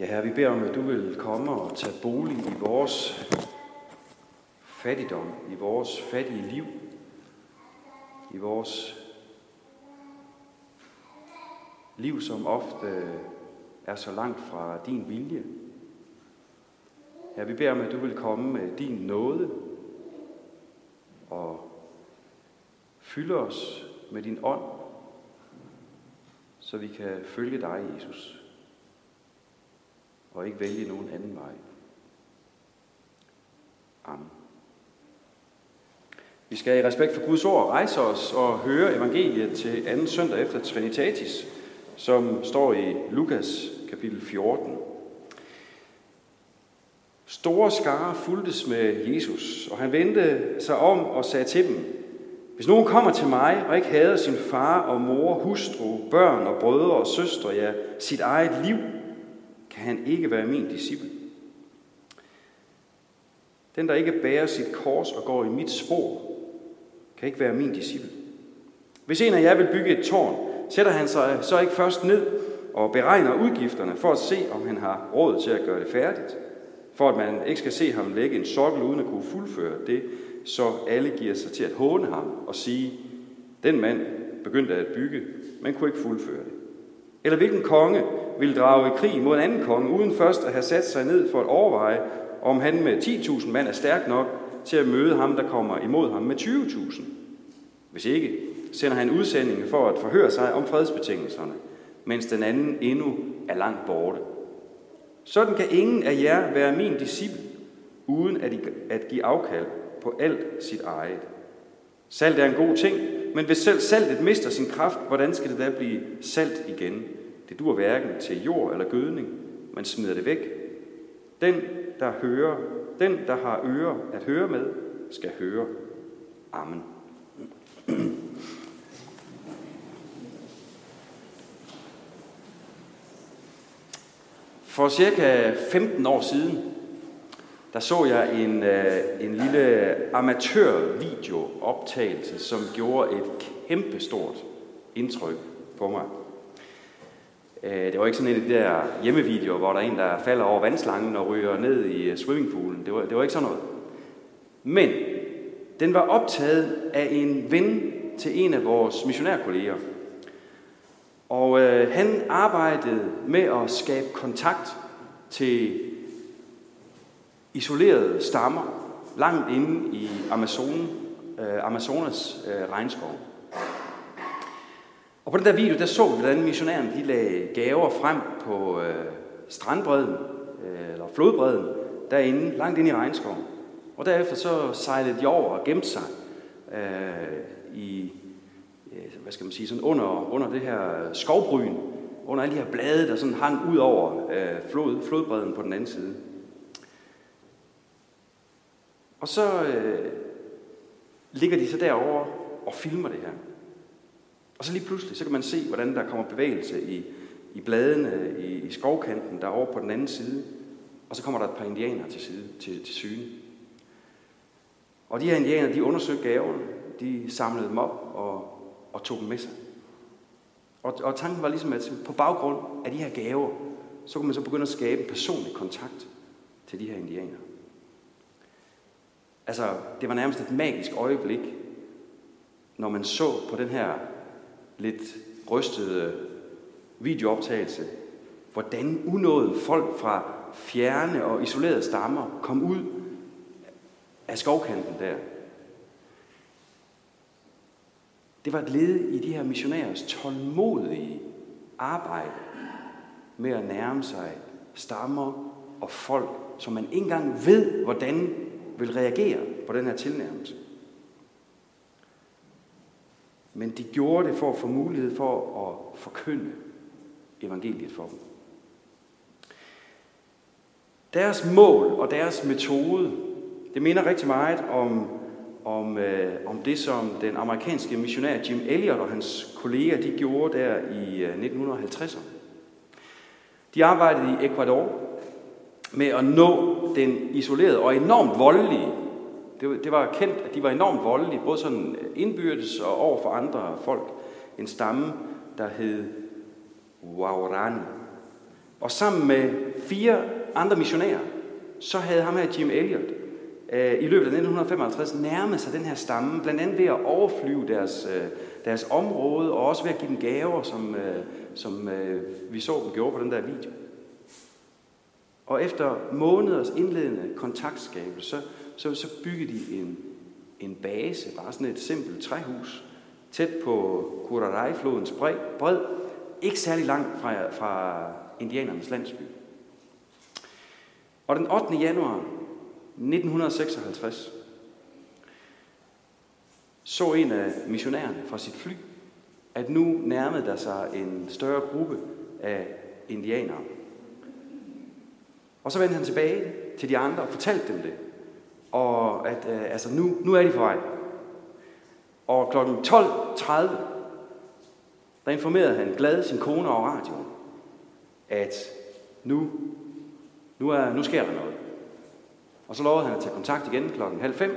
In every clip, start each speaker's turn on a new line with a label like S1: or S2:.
S1: Ja, Herre, vi beder om, at du vil komme og tage bolig i vores fattigdom, i vores fattige liv, i vores liv, som ofte er så langt fra din vilje. Ja, vi beder om, at du vil komme med din nåde og fylde os med din ånd, så vi kan følge dig, Jesus og ikke vælge nogen anden vej. Amen. Vi skal i respekt for Guds ord rejse os og høre evangeliet til anden søndag efter Trinitatis, som står i Lukas kapitel 14. Store skare fuldtes med Jesus, og han vendte sig om og sagde til dem, hvis nogen kommer til mig og ikke hader sin far og mor, hustru, børn og brødre og søstre, ja, sit eget liv, kan han ikke være min disciple. Den, der ikke bærer sit kors og går i mit spor, kan ikke være min disciple. Hvis en af jer vil bygge et tårn, sætter han sig så ikke først ned og beregner udgifterne for at se, om han har råd til at gøre det færdigt. For at man ikke skal se ham lægge en sokkel uden at kunne fuldføre det, så alle giver sig til at håne ham og sige, den mand begyndte at bygge, men kunne ikke fuldføre det. Eller hvilken konge vil drage i krig mod en anden konge, uden først at have sat sig ned for at overveje, om han med 10.000 mand er stærk nok til at møde ham, der kommer imod ham med 20.000. Hvis ikke, sender han udsendinge for at forhøre sig om fredsbetingelserne, mens den anden endnu er langt borte. Sådan kan ingen af jer være min disciple, uden at give afkald på alt sit eget. Salt er en god ting, men hvis selv saltet mister sin kraft, hvordan skal det da blive salt igen? Det dur hverken til jord eller gødning, man smider det væk. Den, der hører, den, der har ører at høre med, skal høre. Amen. For cirka 15 år siden, der så jeg en, øh, en lille amatørvideooptagelse, som gjorde et kæmpestort indtryk på mig. Øh, det var ikke sådan en af de der hjemmevideoer, hvor der er en, der falder over vandslangen og ryger ned i øh, swimmingpoolen. Det var, det var ikke sådan noget. Men den var optaget af en ven til en af vores missionærkolleger. Og øh, han arbejdede med at skabe kontakt til isolerede stammer langt inde i Amazon, øh, Amazonas øh, regnskov. Og på den der video, der så vi, hvordan missionæren de lagde gaver frem på øh, strandbredden, øh, eller flodbredden, derinde, langt inde i regnskoven. Og derefter så sejlede de over og gemte sig øh, i, øh, hvad skal man sige, sådan under, under det her skovbryn, under alle de her blade, der sådan hang ud over øh, flod, flodbredden på den anden side. Og så øh, ligger de så derovre og filmer det her. Og så lige pludselig, så kan man se, hvordan der kommer bevægelse i, i bladene, i, i skovkanten, der over på den anden side. Og så kommer der et par indianere til, side, til, til syne. Og de her indianere, de undersøgte gaverne. De samlede dem op og, og tog dem med sig. Og, og tanken var ligesom, at på baggrund af de her gaver, så kunne man så begynde at skabe en personlig kontakt til de her indianere. Altså, det var nærmest et magisk øjeblik, når man så på den her lidt rystede videooptagelse, hvordan unåede folk fra fjerne og isolerede stammer kom ud af skovkanten der. Det var et led i de her missionærers tålmodige arbejde med at nærme sig stammer og folk, som man ikke engang ved, hvordan vil reagere på den her tilnærmelse. Men de gjorde det for at få mulighed for at forkynde evangeliet for dem. Deres mål og deres metode, det minder rigtig meget om, om, øh, om det, som den amerikanske missionær Jim Elliot og hans kolleger de gjorde der i øh, 1950'erne. De arbejdede i Ecuador med at nå den isolerede og enormt voldelige. Det, det var kendt, at de var enormt voldelige, både sådan øh, indbyrdes og over for andre folk. En stamme, der hed Waurani. Og sammen med fire andre missionærer, så havde ham her Jim Elliot øh, i løbet af 1955 nærmet sig den her stamme, blandt andet ved at overflyve deres, øh, deres område, og også ved at give dem gaver, som, øh, som øh, vi så dem gjorde på den der video. Og efter måneders indledende kontaktskabelse, så, så, så byggede de en, en base, bare sådan et simpelt træhus, tæt på Kurarai-flodens bred, ikke særlig langt fra, fra indianernes landsby. Og den 8. januar 1956 så en af missionærerne fra sit fly, at nu nærmede der sig en større gruppe af indianere. Og så vendte han tilbage til de andre og fortalte dem det. Og at øh, altså nu, nu er de på vej. Og kl. 12.30, der informerede han glad sin kone over radioen, at nu, nu, er, nu sker der noget. Og så lovede han at tage kontakt igen klokken halv fem,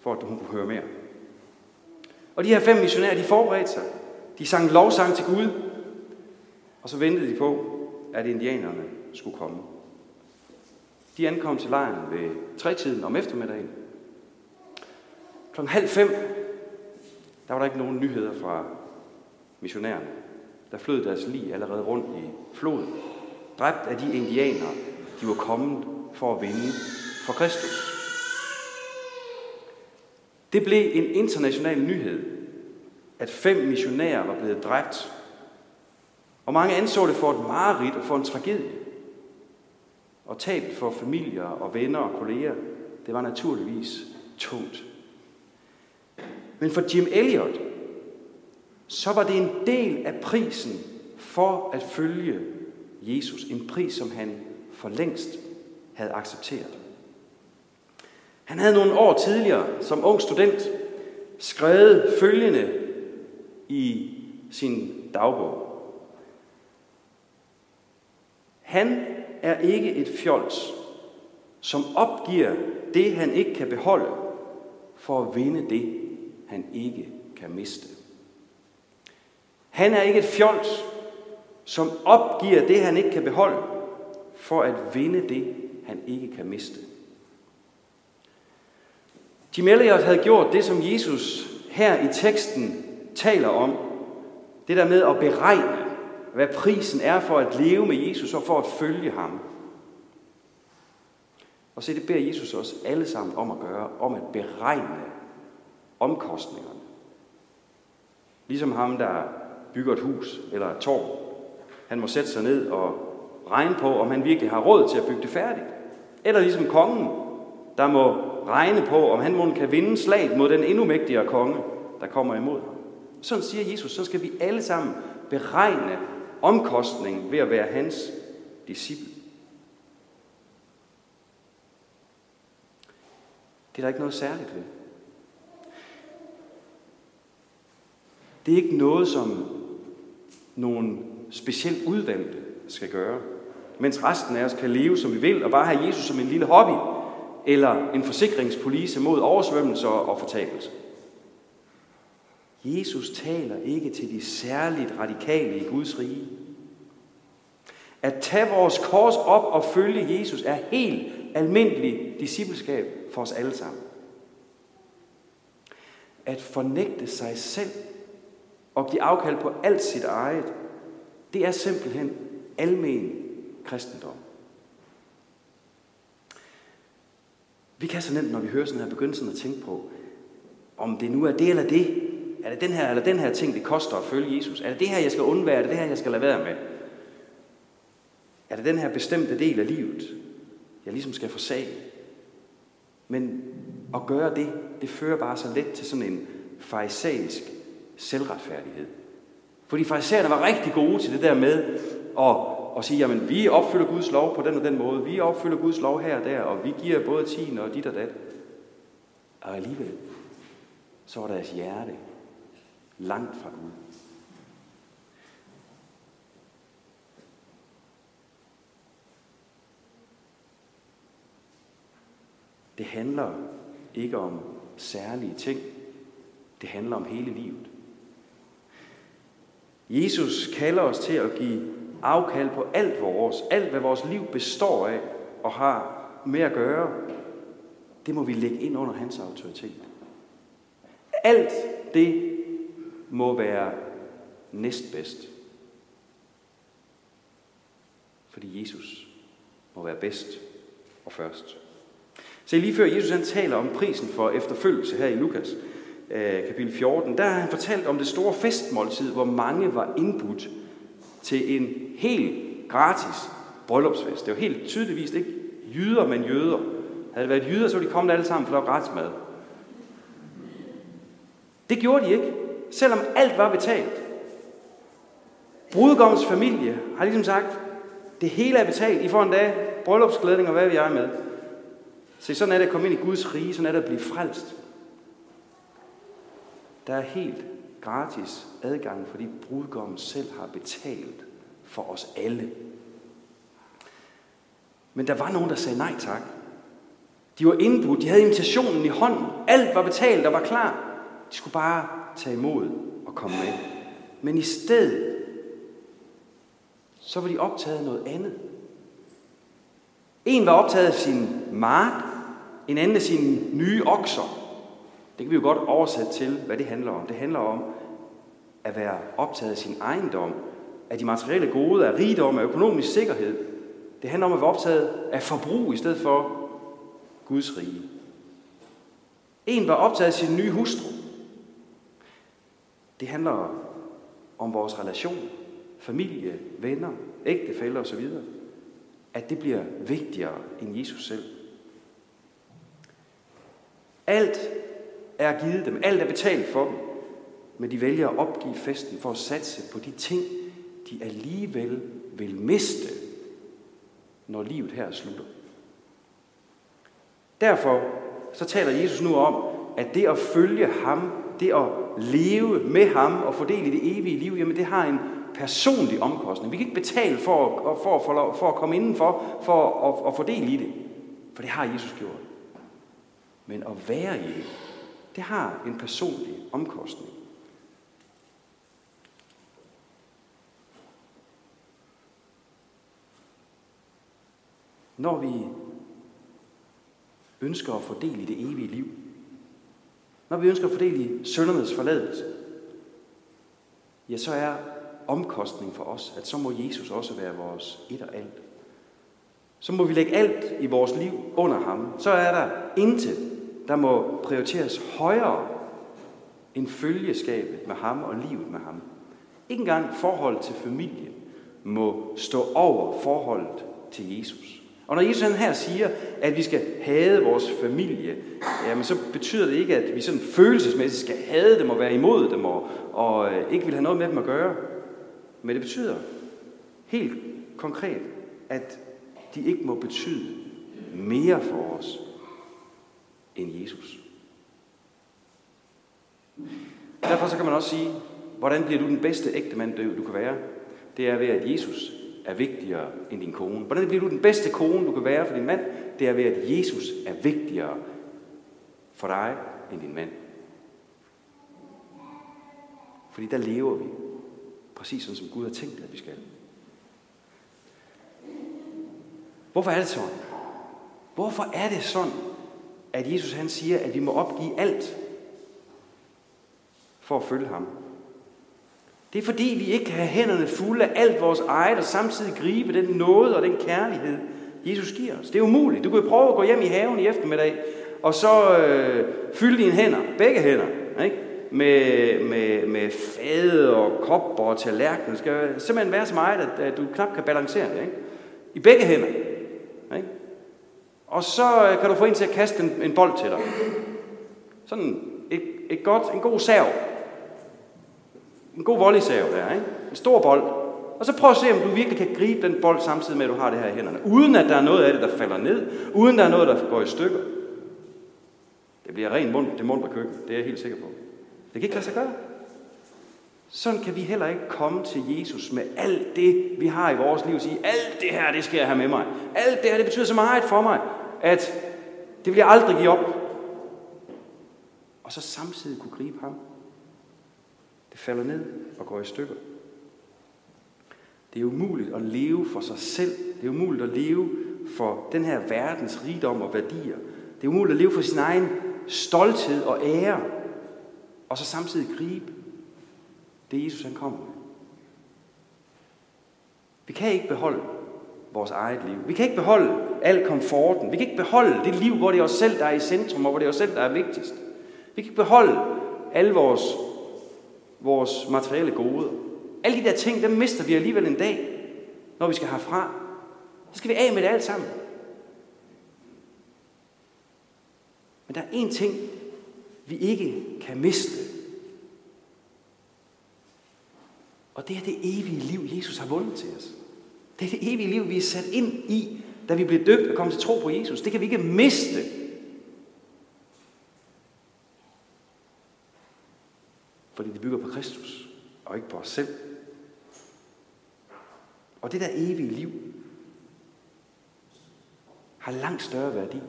S1: for at hun kunne høre mere. Og de her fem missionærer, de forberedte sig. De sang lovsang til Gud, og så ventede de på, at indianerne skulle komme. De ankom til lejren ved tretiden om eftermiddagen. Klokken halv fem, der var der ikke nogen nyheder fra missionærerne. Der flød deres lig allerede rundt i floden. Dræbt af de indianere, de var kommet for at vinde for Kristus. Det blev en international nyhed, at fem missionærer var blevet dræbt. Og mange anså det for et mareridt og for en tragedie. Og tabet for familier og venner og kolleger, det var naturligvis tungt. Men for Jim Elliot, så var det en del af prisen for at følge Jesus. En pris, som han for længst havde accepteret. Han havde nogle år tidligere, som ung student, skrevet følgende i sin dagbog. Han er ikke et fjols, som opgiver det, han ikke kan beholde, for at vinde det, han ikke kan miste. Han er ikke et fjols, som opgiver det, han ikke kan beholde, for at vinde det, han ikke kan miste. Jim Elliot havde gjort det, som Jesus her i teksten taler om. Det der med at beregne, hvad prisen er for at leve med Jesus og for at følge ham. Og se, det beder Jesus os alle sammen om at gøre, om at beregne omkostningerne. Ligesom ham, der bygger et hus eller et tårn. Han må sætte sig ned og regne på, om han virkelig har råd til at bygge det færdigt. Eller ligesom kongen, der må regne på, om han må kan vinde slaget mod den endnu mægtigere konge, der kommer imod ham. Sådan siger Jesus, så skal vi alle sammen beregne omkostning ved at være hans disciple. Det er der ikke noget særligt ved. Det er ikke noget, som nogle specielt udvalgte skal gøre, mens resten af os kan leve, som vi vil, og bare have Jesus som en lille hobby, eller en forsikringspolice mod oversvømmelser og fortabelse. Jesus taler ikke til de særligt radikale i Guds rige. At tage vores kors op og følge Jesus er helt almindelig discipleskab for os alle sammen. At fornægte sig selv og give afkald på alt sit eget, det er simpelthen almen kristendom. Vi kan så nemt, når vi hører sådan her, begynde sådan at tænke på, om det nu er det eller det. Er det den her eller den her ting, det koster at følge Jesus? Er det det her, jeg skal undvære? Er det det her, jeg skal lade være med? Er det den her bestemte del af livet, jeg ligesom skal forsage? Men at gøre det, det fører bare så let til sådan en farisæisk selvretfærdighed. Fordi farisæerne var rigtig gode til det der med at at sige, jamen vi opfylder Guds lov på den og den måde, vi opfylder Guds lov her og der, og vi giver både tiende og dit og dat. Og alligevel, så var deres hjerte langt fra Gud. Det handler ikke om særlige ting. Det handler om hele livet. Jesus kalder os til at give afkald på alt vores, alt hvad vores liv består af og har med at gøre, det må vi lægge ind under hans autoritet. Alt det må være næstbedst. Fordi Jesus må være bedst og først. Se, lige før Jesus han taler om prisen for efterfølgelse her i Lukas øh, kapitel 14, der har han fortalt om det store festmåltid, hvor mange var indbudt til en helt gratis bryllupsfest. Det var helt tydeligvis ikke jyder, men jøder. Havde det været jyder, så ville de kommet alle sammen, for der var gratis mad. Det gjorde de ikke, selvom alt var betalt. Brudgommens familie har ligesom sagt, det hele er betalt. I får en dag bryllupsklædning og hvad vi er med. Se, sådan er det at komme ind i Guds rige, sådan er det at blive frelst. Der er helt gratis adgang, fordi brudgommen selv har betalt for os alle. Men der var nogen, der sagde nej tak. De var indbudt, de havde invitationen i hånden. Alt var betalt og var klar. De skulle bare tage imod og komme med. Men i stedet, så var de optaget af noget andet. En var optaget af sin mark, en anden af sine nye okser. Det kan vi jo godt oversætte til, hvad det handler om. Det handler om at være optaget af sin ejendom, af de materielle gode, af rigdom, af økonomisk sikkerhed. Det handler om at være optaget af forbrug i stedet for Guds rige. En var optaget af sin nye hustru. Det handler om vores relation, familie, venner, ægtefæller osv. At det bliver vigtigere end Jesus selv. Alt er givet dem, alt er betalt for dem, men de vælger at opgive festen for at satse på de ting, de alligevel vil miste, når livet her slutter. Derfor så taler Jesus nu om, at det at følge ham, det at leve med ham og få del i det evige liv, jamen det har en personlig omkostning. Vi kan ikke betale for, at, for, for, for at komme indenfor, for at, at få del i det. For det har Jesus gjort. Men at være i det, det har en personlig omkostning. Når vi ønsker at få del i det evige liv, når vi ønsker at fordele i søndernes forladelse, ja, så er omkostning for os, at så må Jesus også være vores et og alt. Så må vi lægge alt i vores liv under ham. Så er der intet, der må prioriteres højere end følgeskabet med ham og livet med ham. Ikke engang forhold til familie må stå over forholdet til Jesus. Og når Jesus her siger, at vi skal hade vores familie, jamen så betyder det ikke, at vi sådan følelsesmæssigt skal hade dem og være imod dem og, og øh, ikke vil have noget med dem at gøre. Men det betyder helt konkret, at de ikke må betyde mere for os end Jesus. Derfor så kan man også sige, hvordan bliver du den bedste ægte mand, du kan være? Det er ved, at Jesus er vigtigere end din kone. Hvordan bliver du den bedste kone, du kan være for din mand? Det er ved, at Jesus er vigtigere for dig end din mand. Fordi der lever vi præcis sådan, som Gud har tænkt, at vi skal. Hvorfor er det sådan? Hvorfor er det sådan, at Jesus han siger, at vi må opgive alt for at følge ham? Det er fordi, vi ikke kan have hænderne fulde af alt vores eget, og samtidig gribe den nåde og den kærlighed, Jesus giver os. Det er umuligt. Du kan prøve at gå hjem i haven i eftermiddag, og så øh, fylde dine hænder, begge hænder, ikke? Med, med, med fade og kopper og tallerkener. Det skal simpelthen være så meget, at, at du knap kan balancere det. Ikke? I begge hænder. Ikke? Og så øh, kan du få en til at kaste en, en bold til dig. Sådan et, et godt, en god serv en god volleysav der, ikke? En stor bold. Og så prøv at se, om du virkelig kan gribe den bold samtidig med, at du har det her i hænderne. Uden at der er noget af det, der falder ned. Uden at der er noget, der går i stykker. Det bliver ren mund, det mund på køkken. Det er jeg helt sikker på. Det kan ikke lade sig gøre. Sådan kan vi heller ikke komme til Jesus med alt det, vi har i vores liv. Og sige, alt det her, det skal jeg have med mig. Alt det her, det betyder så meget for mig, at det vil jeg aldrig give op. Og så samtidig kunne gribe ham det falder ned og går i stykker. Det er umuligt at leve for sig selv. Det er umuligt at leve for den her verdens rigdom og værdier. Det er umuligt at leve for sin egen stolthed og ære, og så samtidig gribe det Jesus han kommer med. Vi kan ikke beholde vores eget liv. Vi kan ikke beholde al komforten. Vi kan ikke beholde det liv, hvor det er os selv, der er i centrum, og hvor det er os selv, der er vigtigst. Vi kan ikke beholde alle vores, vores materielle gode. Alle de der ting, dem mister vi alligevel en dag, når vi skal herfra. Så skal vi af med det alt sammen. Men der er én ting, vi ikke kan miste. Og det er det evige liv, Jesus har vundet til os. Det er det evige liv, vi er sat ind i, da vi blev døbt og kom til tro på Jesus. Det kan vi ikke miste. Fordi det bygger på Kristus, og ikke på os selv. Og det der evige liv har langt større værdi,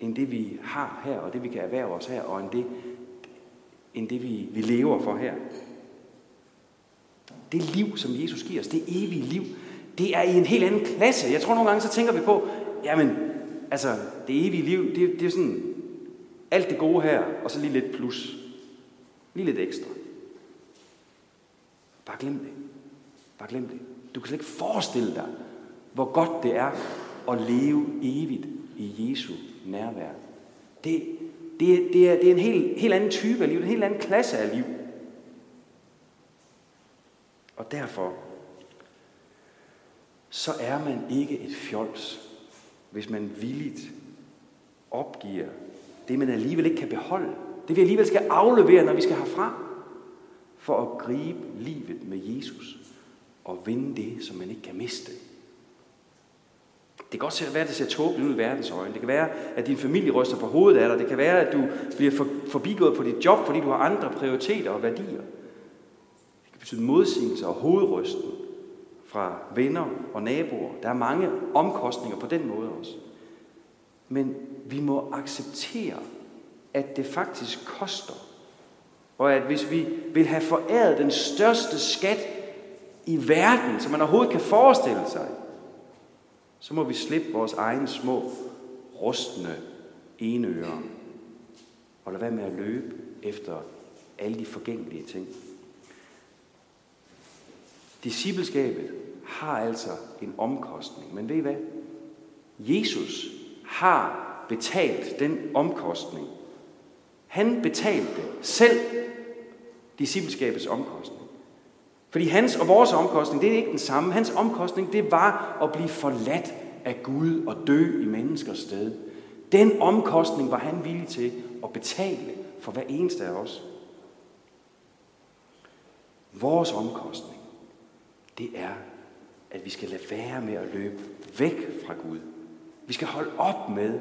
S1: end det vi har her, og det vi kan erhverve os her, og end det, end det vi, vi lever for her. Det liv, som Jesus giver os, det evige liv, det er i en helt anden klasse. Jeg tror nogle gange, så tænker vi på, jamen, altså, det evige liv, det, det er sådan alt det gode her, og så lige lidt plus. Lige lidt ekstra. Bare glem det. Bare glem det. Du kan slet ikke forestille dig, hvor godt det er at leve evigt i Jesu nærvær. Det, det, det, er, det er en helt, helt anden type af liv, en helt anden klasse af liv. Og derfor, så er man ikke et fjols, hvis man villigt opgiver det, man alligevel ikke kan beholde. Det vi alligevel skal aflevere, når vi skal herfra, for at gribe livet med Jesus og vinde det, som man ikke kan miste. Det kan godt være, at det ser tåbeligt ud i verdens øjne. Det kan være, at din familie ryster på hovedet af dig. Det kan være, at du bliver forbigået på dit job, fordi du har andre prioriteter og værdier. Det kan betyde modsigelse og hovedrysten fra venner og naboer. Der er mange omkostninger på den måde også. Men vi må acceptere, at det faktisk koster. Og at hvis vi vil have foræret den største skat i verden, som man overhovedet kan forestille sig, så må vi slippe vores egne små, rustne enører og lade være med at løbe efter alle de forgængelige ting. Discipleskabet har altså en omkostning, men ved I hvad? Jesus har betalt den omkostning. Han betalte selv discipleskabets omkostning. Fordi hans og vores omkostning, det er ikke den samme. Hans omkostning, det var at blive forladt af Gud og dø i menneskers sted. Den omkostning var han villig til at betale for hver eneste af os. Vores omkostning, det er, at vi skal lade være med at løbe væk fra Gud. Vi skal holde op med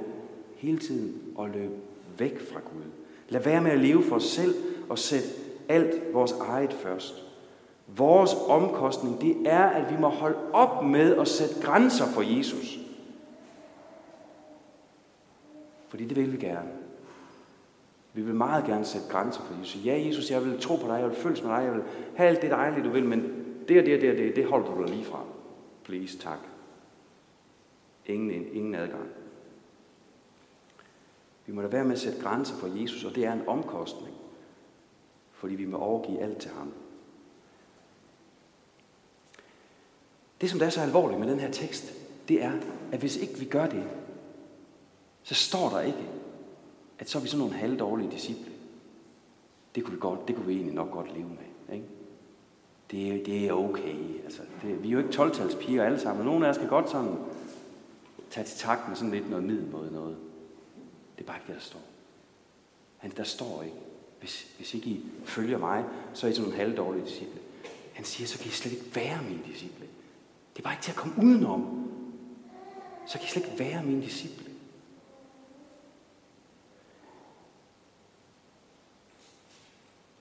S1: hele tiden at løbe væk fra Gud. Lad være med at leve for os selv og sætte alt vores eget først. Vores omkostning, det er, at vi må holde op med at sætte grænser for Jesus. Fordi det vil vi gerne. Vi vil meget gerne sætte grænser for Jesus. Ja, Jesus, jeg vil tro på dig, jeg vil følges med dig, jeg vil have alt det dejlige, du vil, men det og det og det, det, det holder du dig lige fra. Please, tak. Ingen, ingen adgang. Vi må da være med at sætte grænser for Jesus, og det er en omkostning. Fordi vi må overgive alt til ham. Det, som der er så alvorligt med den her tekst, det er, at hvis ikke vi gør det, så står der ikke, at så er vi sådan nogle halvdårlige disciple. Det kunne vi, godt, det kunne vi egentlig nok godt leve med. Ikke? Det, det er okay. Altså, det, vi er jo ikke 12 piger alle sammen. Nogle af os kan godt sådan tage til takt med sådan lidt noget middelmåde noget. Det er bare ikke det, der står. Han, der står ikke, hvis, hvis ikke I følger mig, så er I sådan nogle halvdårlige disciple. Han siger, så kan I slet ikke være mine disciple. Det er bare ikke til at komme udenom. Så kan I slet ikke være mine disciple.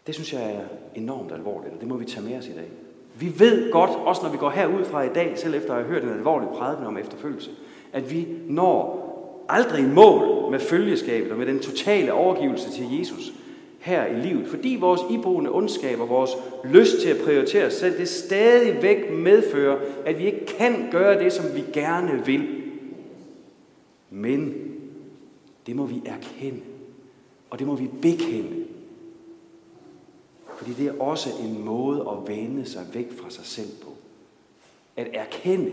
S1: Det synes jeg er enormt alvorligt, og det må vi tage med os i dag. Vi ved godt, også når vi går herud fra i dag, selv efter at have hørt en alvorlig prædiken om efterfølgelse, at vi når aldrig i mål med følgeskabet og med den totale overgivelse til Jesus, her i livet. Fordi vores iboende ondskab og vores lyst til at prioritere os selv, det stadigvæk medfører, at vi ikke kan gøre det, som vi gerne vil. Men det må vi erkende, og det må vi bekende. Fordi det er også en måde at vende sig væk fra sig selv på. At erkende,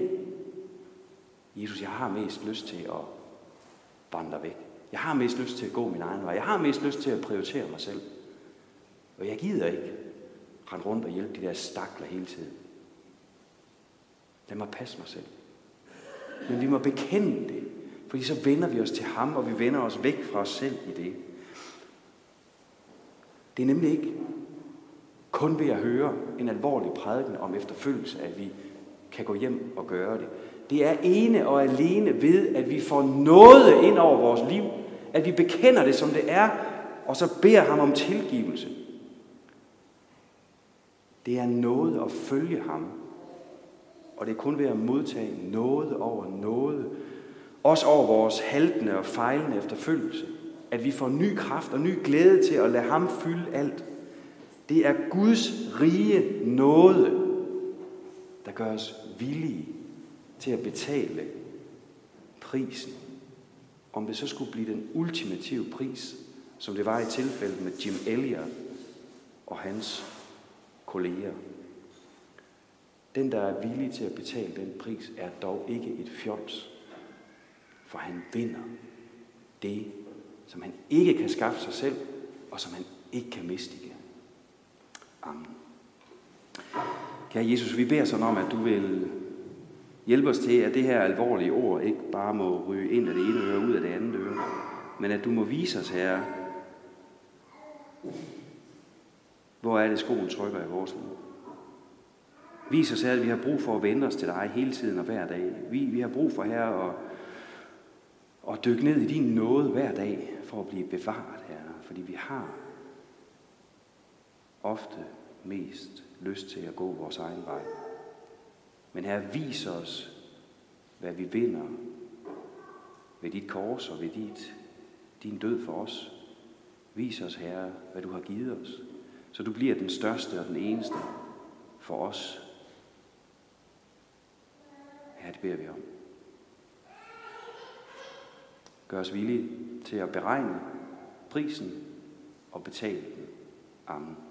S1: Jesus, jeg har mest lyst til at vandrer væk. Jeg har mest lyst til at gå min egen vej. Jeg har mest lyst til at prioritere mig selv. Og jeg gider ikke rende rundt og hjælpe de der stakler hele tiden. Lad mig passe mig selv. Men vi må bekende det, fordi så vender vi os til ham, og vi vender os væk fra os selv i det. Det er nemlig ikke kun ved at høre en alvorlig prædiken om efterfølgelse, at vi kan gå hjem og gøre det. Det er ene og alene ved, at vi får noget ind over vores liv, at vi bekender det, som det er, og så beder ham om tilgivelse. Det er noget at følge ham, og det er kun ved at modtage noget over noget, også over vores haltende og fejlende efterfølgelse, at vi får ny kraft og ny glæde til at lade ham fylde alt. Det er Guds rige nåde, der gør os villige til at betale prisen. Om det så skulle blive den ultimative pris, som det var i tilfældet med Jim Elliot og hans kolleger. Den, der er villig til at betale den pris, er dog ikke et fjols, for han vinder det, som han ikke kan skaffe sig selv, og som han ikke kan miste igen. Amen. Kære Jesus, vi beder sådan om, at du vil Hjælp os til, at det her alvorlige ord ikke bare må ryge ind af det ene øre ud af det andet øre, men at du må vise os, Herre, hvor er det skoen trykker i vores liv. Vis os Herre, at vi har brug for at vende os til dig hele tiden og hver dag. Vi, vi har brug for Herre, at, at dykke ned i din nåde hver dag for at blive bevaret her. Fordi vi har ofte mest lyst til at gå vores egen vej. Men her vis os, hvad vi vinder ved dit kors og ved dit, din død for os. Vis os, Herre, hvad du har givet os, så du bliver den største og den eneste for os. Her det beder vi om. Gør os villige til at beregne prisen og betale den. Amen.